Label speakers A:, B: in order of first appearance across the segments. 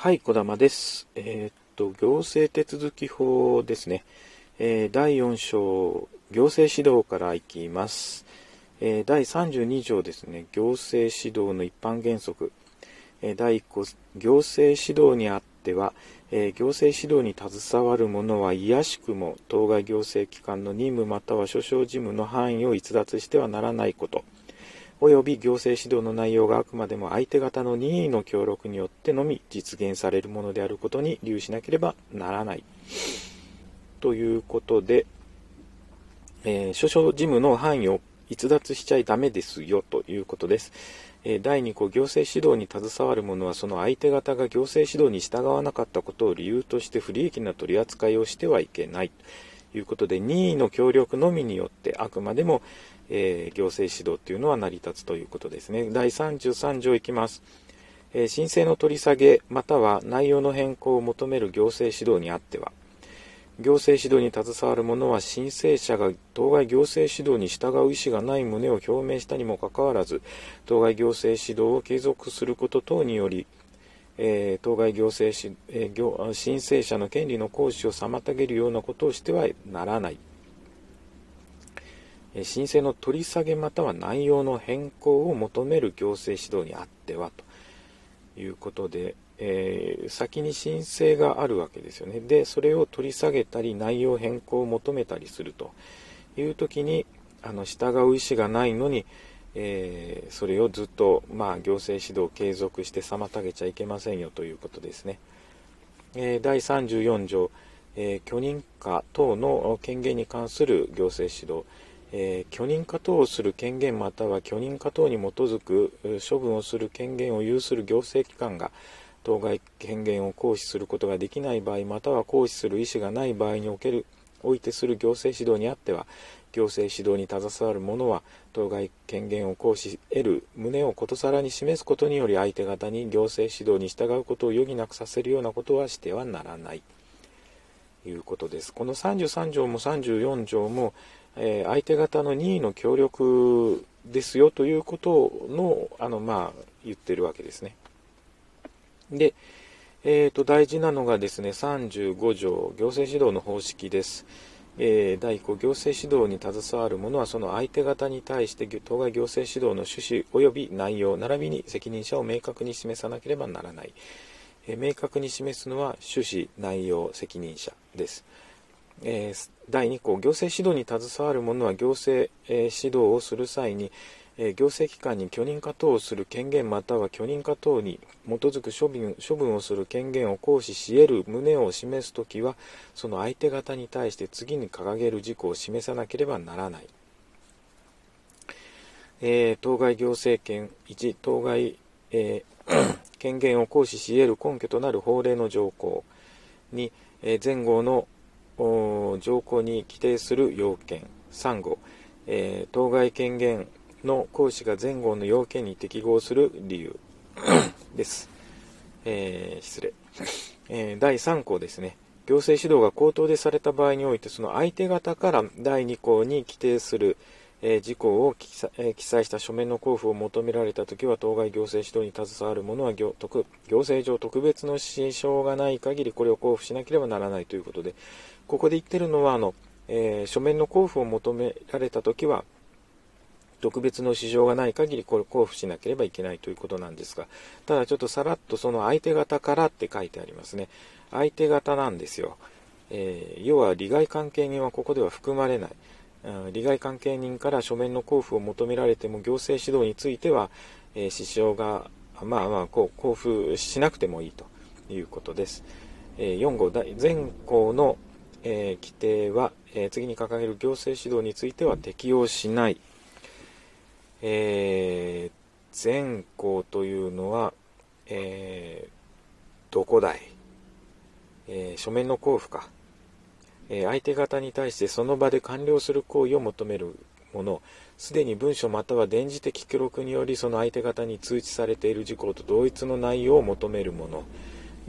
A: はい、小玉です。えー、っと、行政手続き法ですね。えー、第4章、行政指導からいきます。えー、第32条ですね、行政指導の一般原則。え第1項、行政指導にあっては、え行政指導に携わる者はいやしくも当該行政機関の任務または諸々事務の範囲を逸脱してはならないこと。及び行政指導の内容があくまでも相手方の任意の協力によってのみ実現されるものであることに留意しなければならない。ということで、えー、諸々事務の範囲を逸脱しちゃいダメですよということです。え第2項、行政指導に携わる者はその相手方が行政指導に従わなかったことを理由として不利益な取り扱いをしてはいけない。いうことで、任意の協力のみによってあくまでも、えー、行政指導というのは成り立つということですね。第33条いきます。えー、申請の取り下げ、または内容の変更を求める行政指導にあっては、行政指導に携わる者は申請者が当該行政指導に従う意思がない旨を表明したにもかかわらず、当該行政指導を継続すること等により、えー、当該行政し、えー、申請者の権利の行使を妨げるようなことをしてはならない。え申請の取り下げまたは内容の変更を求める行政指導にあってはということで、えー、先に申請があるわけですよね。で、それを取り下げたり内容変更を求めたりするという時に、あの従う意思がないのに、えー、それをずっと、まあ、行政指導を継続して妨げちゃいけませんよということですね。えー、第34条、え許認可等の権限に関する行政指導。え、許認可等をする権限または許認可等に基づく処分をする権限を有する行政機関が当該権限を行使することができない場合または行使する意思がない場合におけるおいてする行政指導にあっては行政指導に携わる者は当該権限を行使得る旨をことさらに示すことにより相手方に行政指導に従うことを余儀なくさせるようなことはしてはならないということです。この33条も34条もえ相手方の任意の協力ですよということの、あの、まあ、言ってるわけですね。で、えー、と、大事なのがですね、35条、行政指導の方式です。えー、第1項、行政指導に携わる者は、その相手方に対して、当該行政指導の趣旨及び内容、並びに責任者を明確に示さなければならない。えー、明確に示すのは、趣旨、内容、責任者です。えー、第2項、行政指導に携わる者は行政、え、指導をする際に、え、行政機関に許認可等をする権限または許認可等に基づく処分処分をする権限を行使し得る旨を示すときは、その相手方に対して次に掲げる事項を示さなければならない。えー、当該行政権1、当該、えー、権限を行使し得る根拠となる法令の条項2、えー、前後の条項に規定する要件3号、え、当該権限の行使が前後の要件に適合する理由。です、えー、失礼、えー、第3項ですね。行政指導が口頭でされた場合においてその相手方から第2項に規定する、え事項を記載,、え記載した書面の交付を求められたときは当該行政指導に携わる者は行行政上特別の支障がない限りこれを交付しなければならないということでここで言ってるのは、あの、えー、書面の交付を求められたときは、特別の事情がない限りこれ交付しなければいけないということなんですが、ただちょっとさらっとその相手方からって書いてありますね。相手方なんですよ。えー、要は利害関係人はここでは含まれない。利害関係人から書面の交付を求められても行政指導については、えー、支障が、まあまあこう、交付しなくてもいいということです。えー、4号、全項のえー、規定は、えー、次に掲げる行政指導については適用しない。えー、全項というのは、えー、どこだい、えー、書面の交付か、えー、相手方に対してその場で完了する行為を求めるもの、すでに文書または電磁的記録によりその相手方に通知されている事項と同一の内容を求めるもの。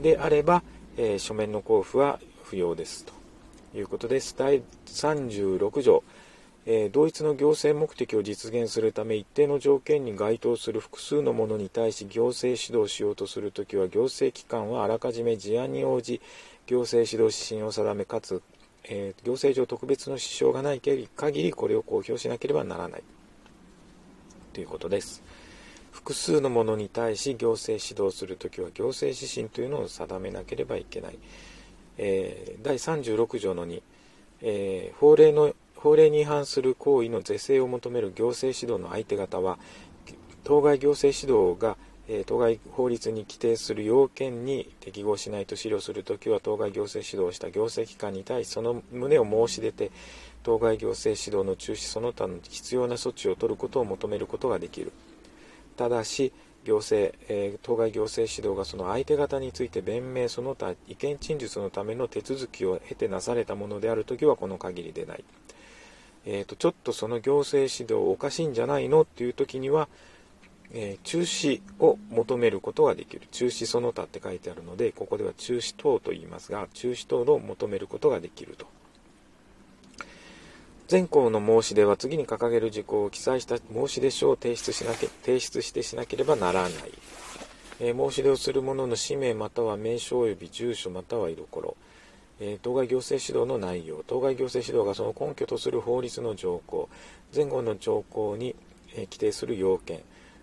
A: であれば、えー、書面の交付は不要です。と。いうことです。第36条、えー、同一の行政目的を実現するため一定の条件に該当する複数のものに対し行政指導しようとするときは行政機関はあらかじめ事案に応じ行政指導指針を定めかつ、えー、行政上特別の支障がない限りこれを公表しなければならないということです。複数のものに対し行政指導するときは行政指針というのを定めなければいけない。えー、第36条の2、えー、法令の法令に違反する行為の是正を求める行政指導の相手方は当該行政指導が、当該法律に規定する要件に適合しないと資料するときは当該行政指導をした行政機関に対しその旨を申し出て当該行政指導の中止その他の必要な措置を取ることを求めることができる。ただし行政、え、当該行政指導がその相手方について弁明その他意見陳述のための手続きを経てなされたものであるときはこの限りでない。えーと、ちょっとその行政指導おかしいんじゃないのっていう時には、えー、中止を求めることができる。中止その他って書いてあるのでここでは中止等と言いますが中止等を求めることができると。全項の申し出は次に掲げる事項を記載した申し出書を提出しなけ提出してしなければならない、えー、申し出をする者の氏名または名称及び住所または居所。え当該行政指導の内容。当該行政指導がその根拠とする法律の条項。前後の条項に、え規定する要件。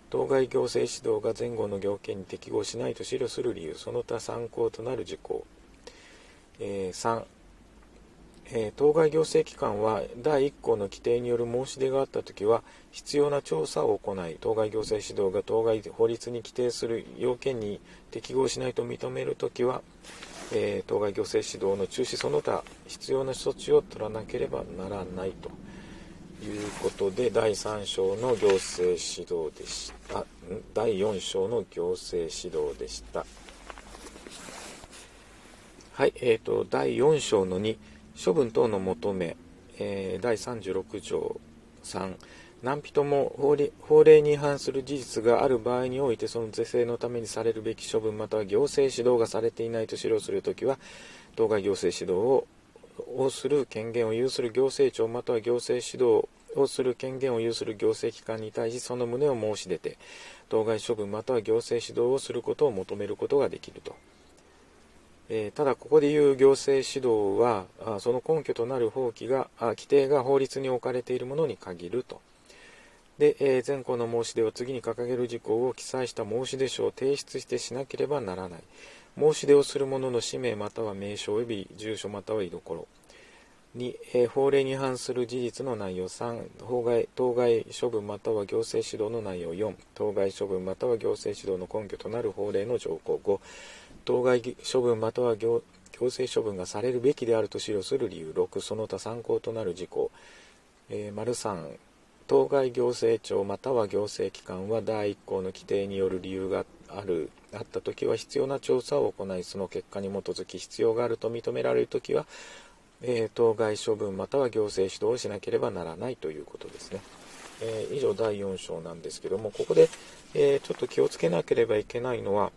A: 当該行政指導が前後の要件に適合しないと資料する理由。その他参考となる事項、えー、3え、当該行政機関は第1項の規定による申し出があったときは必要な調査を行い当該行政指導が当該法律に規定する要件に適合しないと認めるときはえー、当該行政指導の中止その他必要な措置を取らなければならないということで第3章の行政指導でした。第4章の行政指導でした。はいえーと、第4章の2処分等の求め、えー、第36条3何人も法法令に違反する事実がある場合においてその是正のためにされるべき処分または行政指導がされていないと指導するときは当該行政指導をする権限を有する行政庁または行政指導をする権限を有する行政機関に対しその旨を申し出て当該処分または行政指導をすることを求めることができると。えー、ただここでいう行政指導はあその根拠となる法規があ規定が法律に置かれているものに限ると。で、えー、前項の申し出を次に掲げる事項を記載した申し出書を提出してしなければならない。申し出をする者の氏名または名称及び住所または居所。2、えー、法令に反する事実の内容3、法外当該処分または行政指導の内容4、当該処分または行政指導の根拠となる法令の条項5、当該処分または行行政処分がされるべきであると資料する理由6、その他参考となる事項、えー、丸3、当該行政庁または行政機関は第1項の規定による理由があるあった時は必要な調査を行いその結果に基づき必要があると認められる時は、えー、当該処分または行政指導をしなければならないということですね。えー、以上第4章なんですけどもここで、えー、ちょっと気をつけなければいけないのは、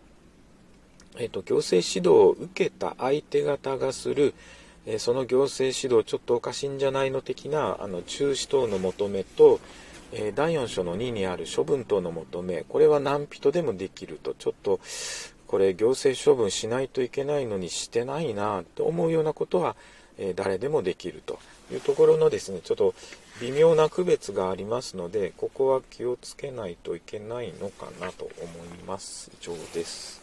A: えーと行政指導を受けた相手方がする、えその行政指導ちょっとおかしいんじゃないの的なあの中止等の求めと、え第4章の2にある処分等の求め。これは何人でもできると。ちょっとこれ行政処分しないといけないのにしてないなと思うようなことは、え誰でもできると。いうところのですねちょっと微妙な区別がありますのでここは気をつけないといけないのかなと思います。以上です。